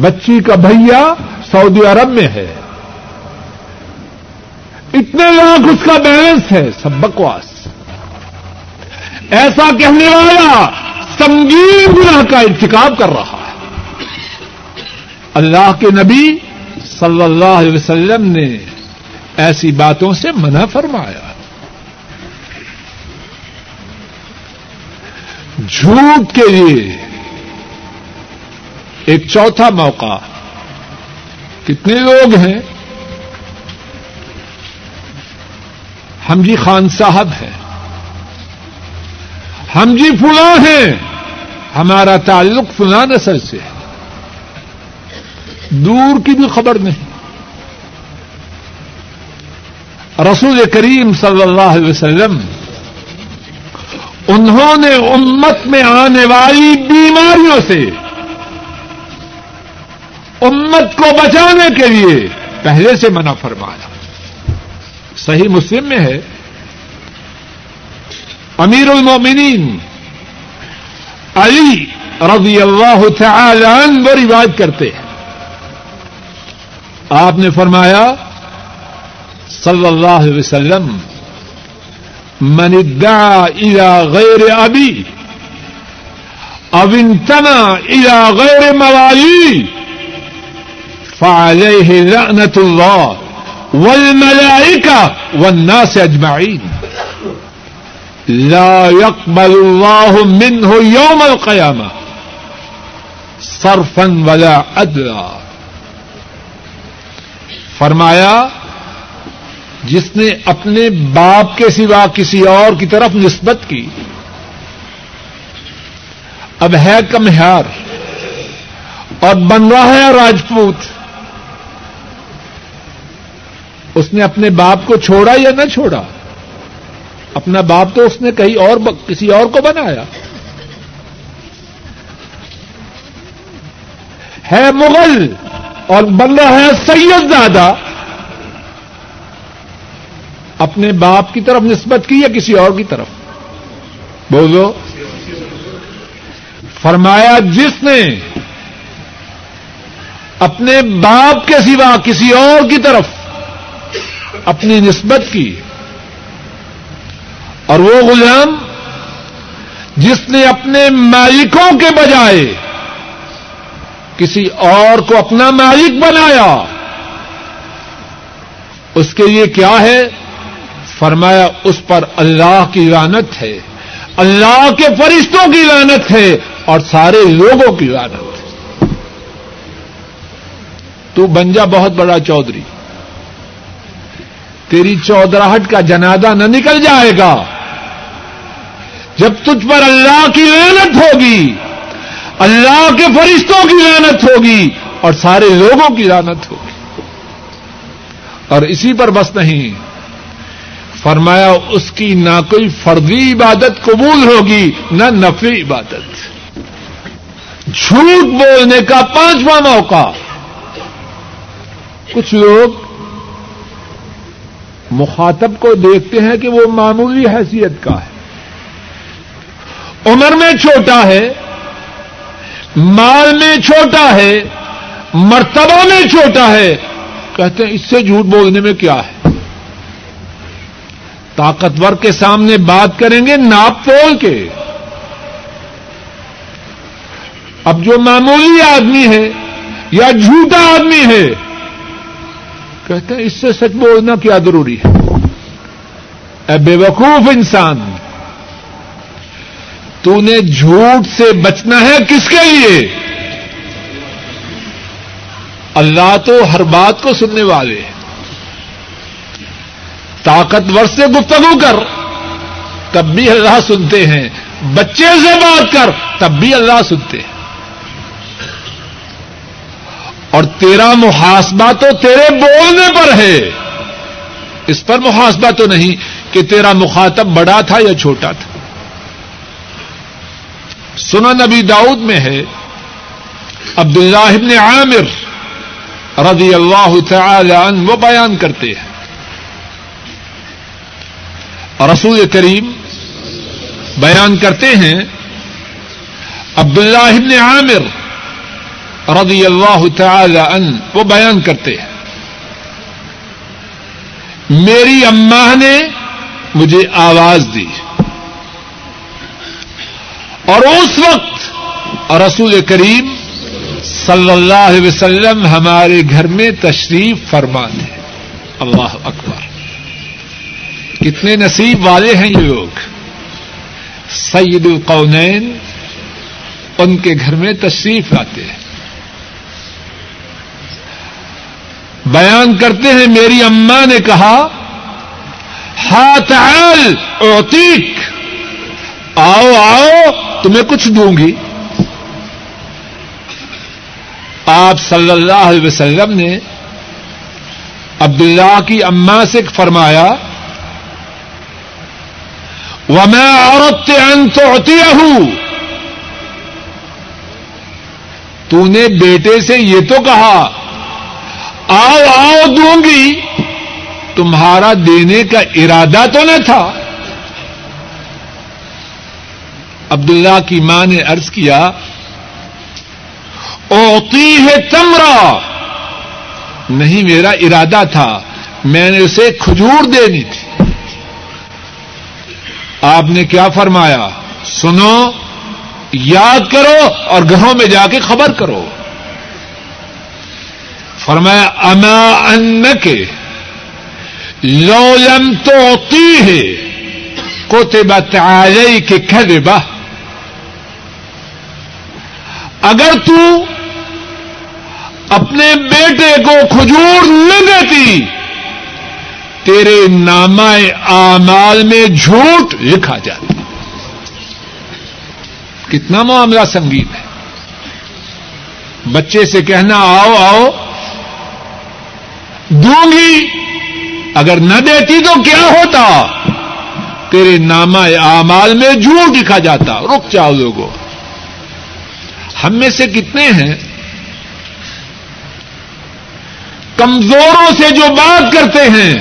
بچی کا بھیا سعودی عرب میں ہے۔ اتنے لاکھ اس کا بیلنس ہے، سب بکواس۔ ایسا کہنے والا سنگین گناہ کا انتخاب کر رہا ہے۔ اللہ کے نبی صلی اللہ علیہ وسلم نے ایسی باتوں سے منع فرمایا۔ جھوٹ کے لیے ایک چوتھا موقع۔ کتنے لوگ ہیں؟ ہم جی خان صاحب ہیں۔ ہم جی فلاں ہیں۔ ہمارا تعلق فلاں نسل سے ہے۔ دور کی بھی خبر نہیں۔ رسول کریم صلی اللہ علیہ وسلم، انہوں نے امت میں آنے والی بیماریوں سے امت کو بچانے کے لیے پہلے سے منع فرمایا۔ صحیح مسلم میں ہے۔ امیر المومنین علی رضی اللہ تعالی عنہ وہ روایت کرتے ہیں۔ آپ نے فرمایا، صلی اللہ علیہ وسلم، من ادعا الى غیر ابی اب انتنا الى غیر موالی فعليه لعنة الله والملائكة والناس أجمعين. لا يقبل الله منه يوم القيامة صرفا ولا عدلا. فرمایا، جس نے اپنے باپ کے سوا کسی اور کی طرف نسبت کی، اب ہے کمہار اور بن رہا ہے راجپوت اس نے اپنے باپ کو چھوڑا یا نہ چھوڑا؟ اپنا باپ تو اس نے کہیں اور کسی اور کو بنایا۔ ہے مغل اور بن رہا ہے سید زیادہ اپنے باپ کی طرف نسبت کی یا کسی اور کی طرف؟ بولو فرمایا، جس نے اپنے باپ کے سوا کسی اور کی طرف اپنی نسبت کی اور وہ غلام جس نے اپنے مالکوں کے بجائے کسی اور کو اپنا مالک بنایا، اس کے لیے کیا ہے؟ فرمایا، اس پر اللہ کی رانت ہے، اللہ کے فرشتوں کی رانت ہے اور سارے لوگوں کی رانت تو بن جا بہت بڑا چودھری۔ تیری چودراہٹ کا جنازہ نہ نکل جائے گا۔ جب تجھ پر اللہ کی لانت ہوگی، اللہ کے فرشتوں کی لانت ہوگی اور سارے لوگوں کی لانت ہوگی۔ اور اسی پر بس نہیں۔ فرمایا، اس کی نہ کوئی فرضی عبادت قبول ہوگی، نہ نفری عبادت۔ جھوٹ بولنے کا پانچواں موقع۔ کچھ لوگ مخاطب کو دیکھتے ہیں کہ وہ معمولی حیثیت کا ہے۔ عمر میں چھوٹا ہے، مال میں چھوٹا ہے، مرتبہ میں چھوٹا ہے۔ کہتے ہیں، اس سے جھوٹ بولنے میں کیا ہے؟ طاقتور کے سامنے بات کریں گے ناپ پول کے۔ اب جو معمولی آدمی ہے یا جھوٹا آدمی ہے کہتے ہیں، اس سے سچ بولنا کیا ضروری ہے؟ اے بے وقوف انسان تو نے جھوٹ سے بچنا ہے کس کے لیے؟ اللہ تو ہر بات کو سننے والے طاقتور سے گفتگو کر، تب بھی اللہ سنتے ہیں۔ بچے سے بات کر، تب بھی اللہ سنتے ہیں۔ اور تیرا محاسبہ تو تیرے بولنے پر ہے۔ اس پر محاسبہ تو نہیں کہ تیرا مخاطب بڑا تھا یا چھوٹا تھا۔ سنا نبی داؤد میں ہے عبد اللہ عامر رضی اللہ تعالی عنہ وہ بیان کرتے ہیں۔ رسول کریم بیان کرتے ہیں عبد اللہ عامر رضی اللہ تعالی عنہ، وہ بیان کرتے ہیں۔ میری اماں نے مجھے آواز دی۔ اور اس وقت رسول کریم صلی اللہ علیہ وسلم ہمارے گھر میں تشریف فرما تھے۔ اللہ اکبر۔ کتنے نصیب والے ہیں یہ لوگ۔ سید القونین، ان کے گھر میں تشریف لاتے ہیں۔ بیان کرتے ہیں، میری اما نے کہا، ہاتھ اوتیک آؤ آؤ، تمہیں کچھ دوں گی۔ آپ صلی اللہ علیہ وسلم نے عبداللہ کی اما سے فرمایا وہ میں عورت انت ہوتی ہوں تو نے بیٹے سے یہ تو کہا آؤ آؤ دوں گی، تمہارا دینے کا ارادہ تو نہ تھا۔ عبداللہ کی ماں نے ارض کیا اوتی ہے تمرا۔ نہیں، میرا ارادہ تھا، میں نے اسے کھجور دینی تھی۔ آپ نے کیا فرمایا؟ سنو، یاد کرو اور گھروں میں جا کے خبر کرو۔ فرمایا، اما ان کے لو لم تو ہے کوتے بتائی کہ کھبا اگر تو اپنے بیٹے کو کھجور نہ دیتی، تیرے نامہ آمال میں جھوٹ لکھا جاتا۔ کتنا معاملہ سنگین ہے۔ بچے سے کہنا، آؤ آؤ دوں گی۔ اگر نہ دیتی تو کیا ہوتا؟ تیرے نامہ آمال میں جھوٹ لکھا جاتا۔ رک جاؤ لوگوں ہم میں سے کتنے ہیں؟ کمزوروں سے جو بات کرتے ہیں،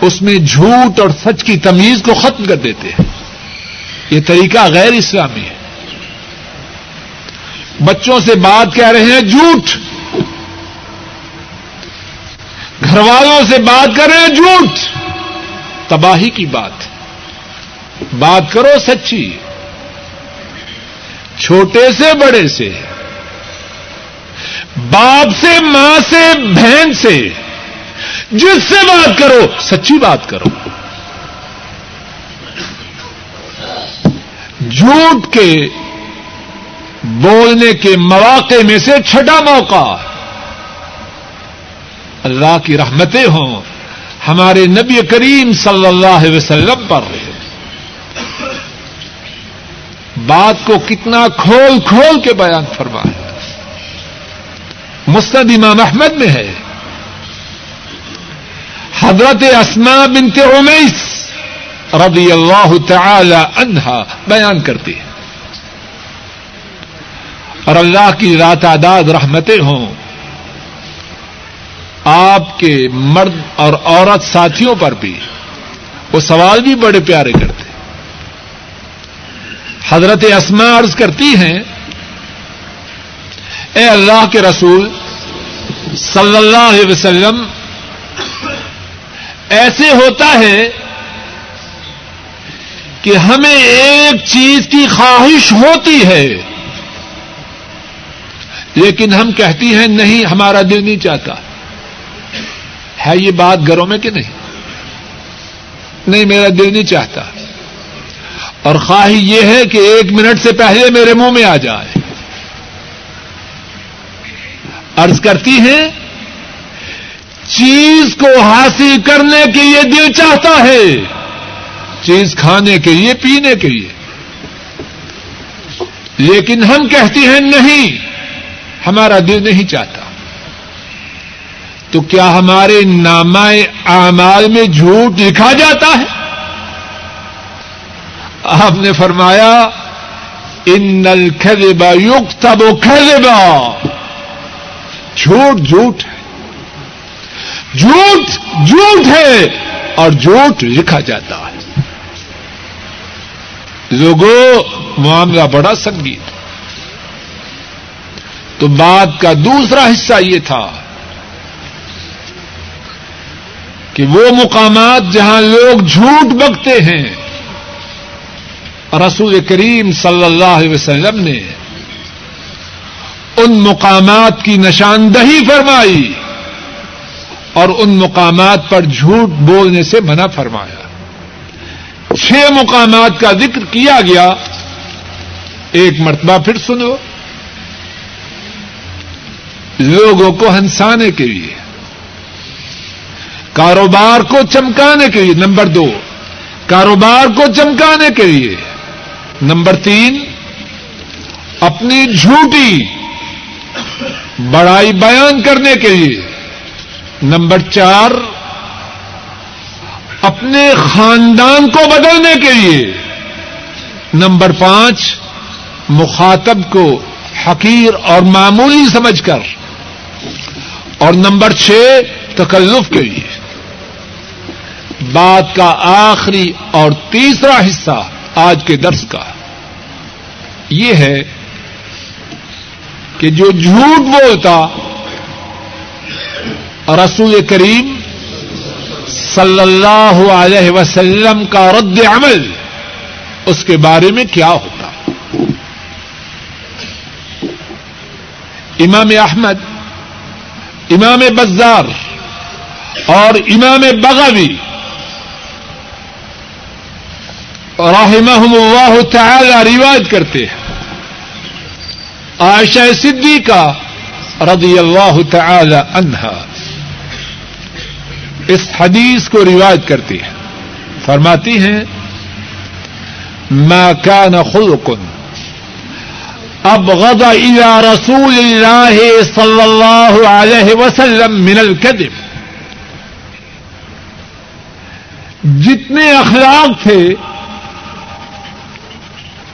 اس میں جھوٹ اور سچ کی تمیز کو ختم کر دیتے ہیں۔ یہ طریقہ غیر اسلامی ہے۔ بچوں سے بات کہہ رہے ہیں، جھوٹ۔ گھر والوں سے بات کر رہے ہیں، جھوٹ۔ تباہی کی بات۔ بات کرو سچی۔ چھوٹے سے بڑے سے۔ باپ سے، ماں سے، بہن سے۔ جس سے بات کرو، سچی بات کرو۔ جھوٹ کے بولنے کے مواقع میں سے چھٹا موقع۔ اللہ کی رحمتیں ہوں، ہمارے نبی کریم صلی اللہ علیہ وسلم پر۔ بات کو کتنا کھول کھول کے بیان فرمایا مستد امام احمد میں ہے۔ حضرت اسما بنت امیس رضی اللہ تعالی عنہا بیان کرتی ہے اور اللہ کی رات آداد رحمتیں ہوں۔ آپ کے مرد اور عورت ساتھیوں پر بھی وہ سوال بھی بڑے پیارے کرتے حضرت اسما عرض کرتی ہیں، اے اللہ کے رسول صلی اللہ علیہ وسلم، ایسے ہوتا ہے کہ ہمیں ایک چیز کی خواہش ہوتی ہے، لیکن ہم کہتی ہیں، نہیں، ہمارا دل نہیں چاہتا۔ ہے یہ بات گھروں میں کہ نہیں؟ نہیں، میرا دل نہیں چاہتا۔ اور خواہی یہ ہے کہ ایک منٹ سے پہلے میرے منہ میں آ جائے۔ ارض کرتی ہیں، چیز کو حاصل کرنے کے لیے دل چاہتا ہے۔ چیز کھانے کے لیے، پینے کے لیے۔ لیکن ہم کہتے ہیں نہیں، ہمارا دل نہیں چاہتا۔ تو کیا ہمارے نامہ اعمال میں جھوٹ لکھا جاتا ہے؟ آپ نے فرمایا، ان نل خیبا یوگ تب وہ جھوٹ جھوٹ ہے۔ جھوٹ جھوٹ ہے اور جھوٹ لکھا جاتا ہے۔ لوگوں، معاملہ بڑا سنگیت تو بات کا دوسرا حصہ یہ تھا۔ کہ وہ مقامات جہاں لوگ جھوٹ بکتے ہیں۔ رسول کریم صلی اللہ علیہ وسلم نے ان مقامات کی نشاندہی فرمائی اور ان مقامات پر جھوٹ بولنے سے منع فرمایا۔ چھ مقامات کا ذکر کیا گیا۔ ایک مرتبہ پھر سنو۔ لوگوں کو ہنسانے کے لیے۔ کاروبار کو چمکانے کے لیے، نمبر دو، کاروبار کو چمکانے کے لیے۔ نمبر تین، اپنی جھوٹی بڑائی بیان کرنے کے لیے۔ نمبر چار، اپنے خاندان کو بدلنے کے لیے۔ نمبر پانچ، مخاطب کو حقیر اور معمولی سمجھ کر۔ اور نمبر چھ، تکلف کے لیے۔ بات کا آخری اور تیسرا حصہ آج کے درس کا یہ ہے کہ جو جھوٹ بولتا رسول کریم صلی اللہ علیہ وسلم کا رد عمل، اس کے بارے میں کیا ہوتا؟ امام احمد، امام بزار اور امام بغوی رحمهم اللہ تعالی روایت کرتے ہیں۔ عائشہ صدیقہ رضی اللہ تعالی عنہا اس حدیث کو روایت کرتی ہیں۔ فرماتی ہیں، ما كان خلق ابغض الى رسول الله صلى الله عليه وسلم من الكذب۔ جتنے اخلاق تھے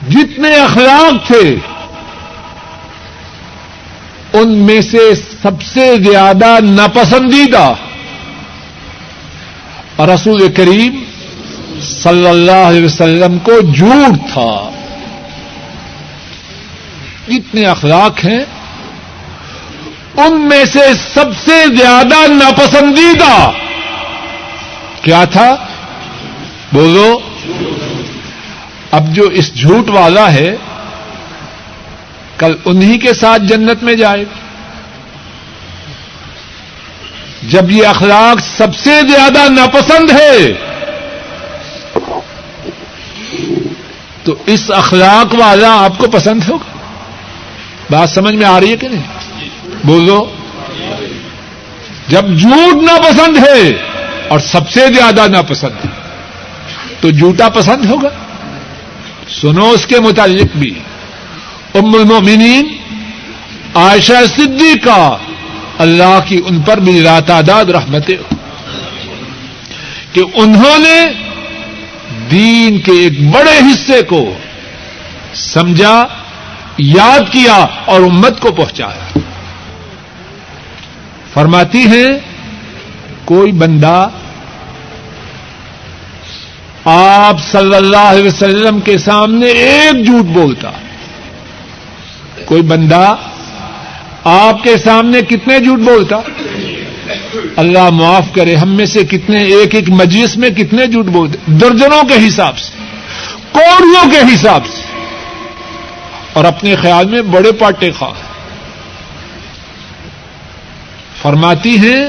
جتنے اخلاق تھے، ان میں سے سب سے زیادہ ناپسندیدہ رسول کریم صلی اللہ علیہ وسلم کو جھوٹ تھا۔ جتنے اخلاق ہیں، ان میں سے سب سے زیادہ ناپسندیدہ کیا تھا؟ بولو۔ اب جو اس جھوٹ والا ہے، کل انہی کے ساتھ جنت میں جائے جب یہ اخلاق سب سے زیادہ ناپسند ہے، تو اس اخلاق والا آپ کو پسند ہوگا۔ بات سمجھ میں آ رہی ہے کہ نہیں؟ بولو۔ جب جھوٹ ناپسند ہے اور سب سے زیادہ ناپسند ہے، تو جھوٹا پسند ہوگا۔ سنو اس کے متعلق بھی۔ ام المؤمنین، عائشہ صدیقہ، اللہ کی ان پر بھی راتعداد رحمتیں۔ کہ انہوں نے دین کے ایک بڑے حصے کو سمجھا، یاد کیا اور امت کو پہنچایا۔ فرماتی ہیں، کوئی بندہ آپ صلی اللہ علیہ وسلم کے سامنے ایک جھوٹ بولتا کوئی بندہ آپ کے سامنے کتنے جھوٹ بولتا اللہ معاف کرے ہم میں سے کتنے ایک ایک مجلس میں کتنے جھوٹ بولتے درجنوں کے حساب سے کوڑیوں کے حساب سے اور اپنے خیال میں بڑے پاٹے خواہ فرماتی ہیں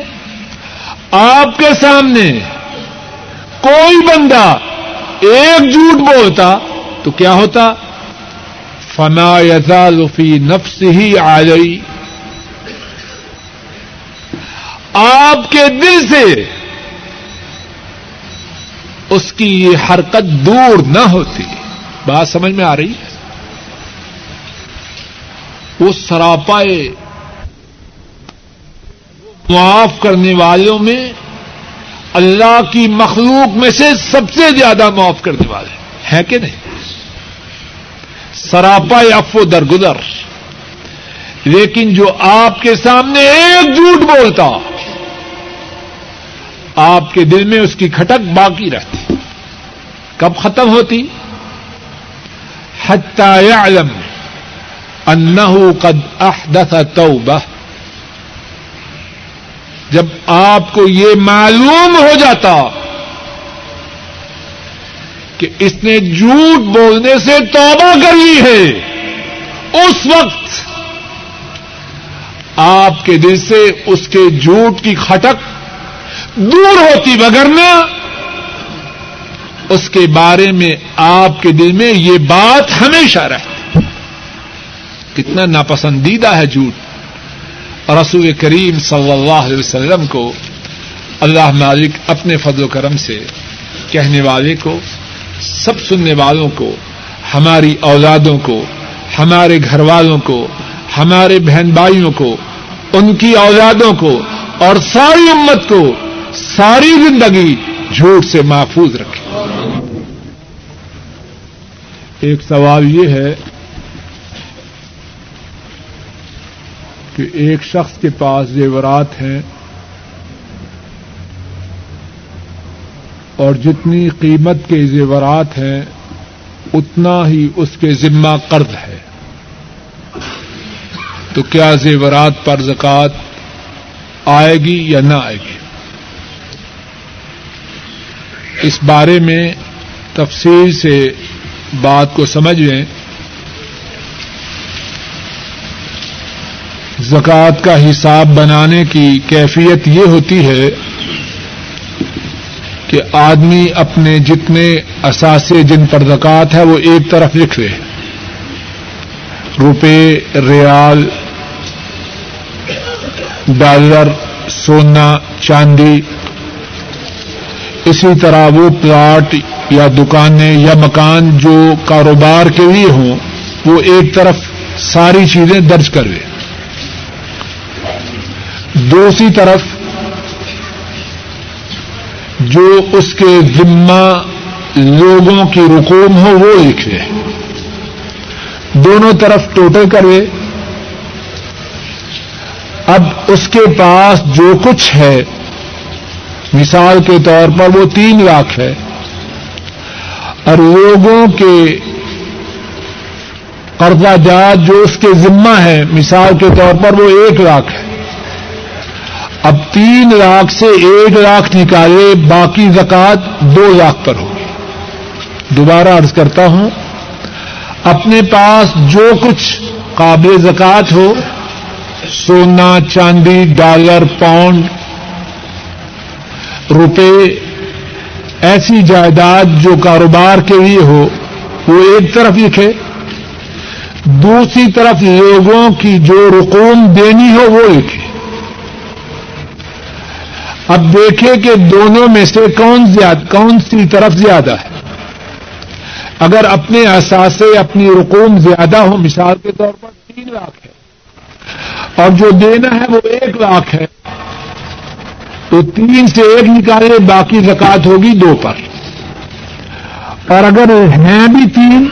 آپ کے سامنے کوئی بندہ ایک جھوٹ بولتا تو کیا ہوتا؟ فنا یزال فی نفس ہی آ گئی آپ کے دل سے اس کی یہ حرکت دور نہ ہوتی۔ بات سمجھ میں آ رہی ہے؟ وہ سراپائے معاف کرنے والوں میں اللہ کی مخلوق میں سے سب سے زیادہ معاف کرنے والے ہیں کہ نہیں؟ سراپا افو درگزر۔ لیکن جو آپ کے سامنے ایک جھوٹ بولتا، آپ کے دل میں اس کی کھٹک باقی رہتی۔ کب ختم ہوتی؟ يعلم انه قد احدث توبہ۔ جب آپ کو یہ معلوم ہو جاتا کہ اس نے جھوٹ بولنے سے توبہ کر لی ہے، اس وقت آپ کے دل سے اس کے جھوٹ کی کھٹک دور ہوتی بگرنا اس کے بارے میں آپ کے دل میں یہ بات ہمیشہ رہتی۔ کتنا ناپسندیدہ ہے جھوٹ۔ رسول کریم صلی اللہ علیہ وسلم کو اللہ مالک اپنے فضل و کرم سے کہنے والے کو، سب سننے والوں کو، ہماری اولادوں کو، ہمارے گھر والوں کو، ہمارے بہن بھائیوں کو، ان کی اوزادوں کو اور ساری امت کو ساری زندگی جھوٹ سے محفوظ رکھے۔ ایک سوال یہ ہے کہ ایک شخص کے پاس زیورات ہیں اور جتنی قیمت کے زیورات ہیں، اتنا ہی اس کے ذمہ قرض ہے۔ تو کیا زیورات پر زکات آئے گی یا نہ آئے گی؟ اس بارے میں تفصیل سے بات کو سمجھ لیں۔ زکوٰۃ کا حساب بنانے کی کیفیت یہ ہوتی ہے کہ آدمی اپنے جتنے اثاثے جن پر زکوٰۃ ہے وہ ایک طرف لکھ لے۔ روپے، ریال، ڈالر، سونا، چاندی، اسی طرح وہ پلاٹ یا دکانیں یا مکان جو کاروبار کے لیے ہوں، وہ ایک طرف ساری چیزیں درج کروے دوسری طرف جو اس کے ذمہ لوگوں کی رقوم ہو وہ لکھے۔ دونوں طرف ٹوٹل کرے۔ اب اس کے پاس جو کچھ ہے، مثال کے طور پر وہ تین لاکھ ہے۔ اور لوگوں کے قرضہ جات جو اس کے ذمہ ہے، مثال کے طور پر وہ ایک لاکھ ہے۔ اب تین لاکھ سے ایک لاکھ نکالے، باقی زکات دو لاکھ پر ہوگی دوبارہ عرض کرتا ہوں، اپنے پاس جو کچھ قابل زکات ہو، سونا، چاندی، ڈالر، پاؤنڈ، روپے، ایسی جائیداد جو کاروبار کے لیے ہو، وہ ایک طرف لکھے۔ دوسری طرف لوگوں کی جو رقوم دینی ہو، وہ لکھے۔ اب دیکھیں کہ دونوں میں سے کون زیادہ کون سی طرف زیادہ ہے؟ اگر اپنے احساس اپنی رقوم زیادہ ہو مثال کے طور پر تین لاکھ ہے، اور جو دینا ہے وہ ایک لاکھ ہے، تو تین سے ایک نکالے، باقی زکات ہوگی دو پر۔ اور اگر ہیں بھی تین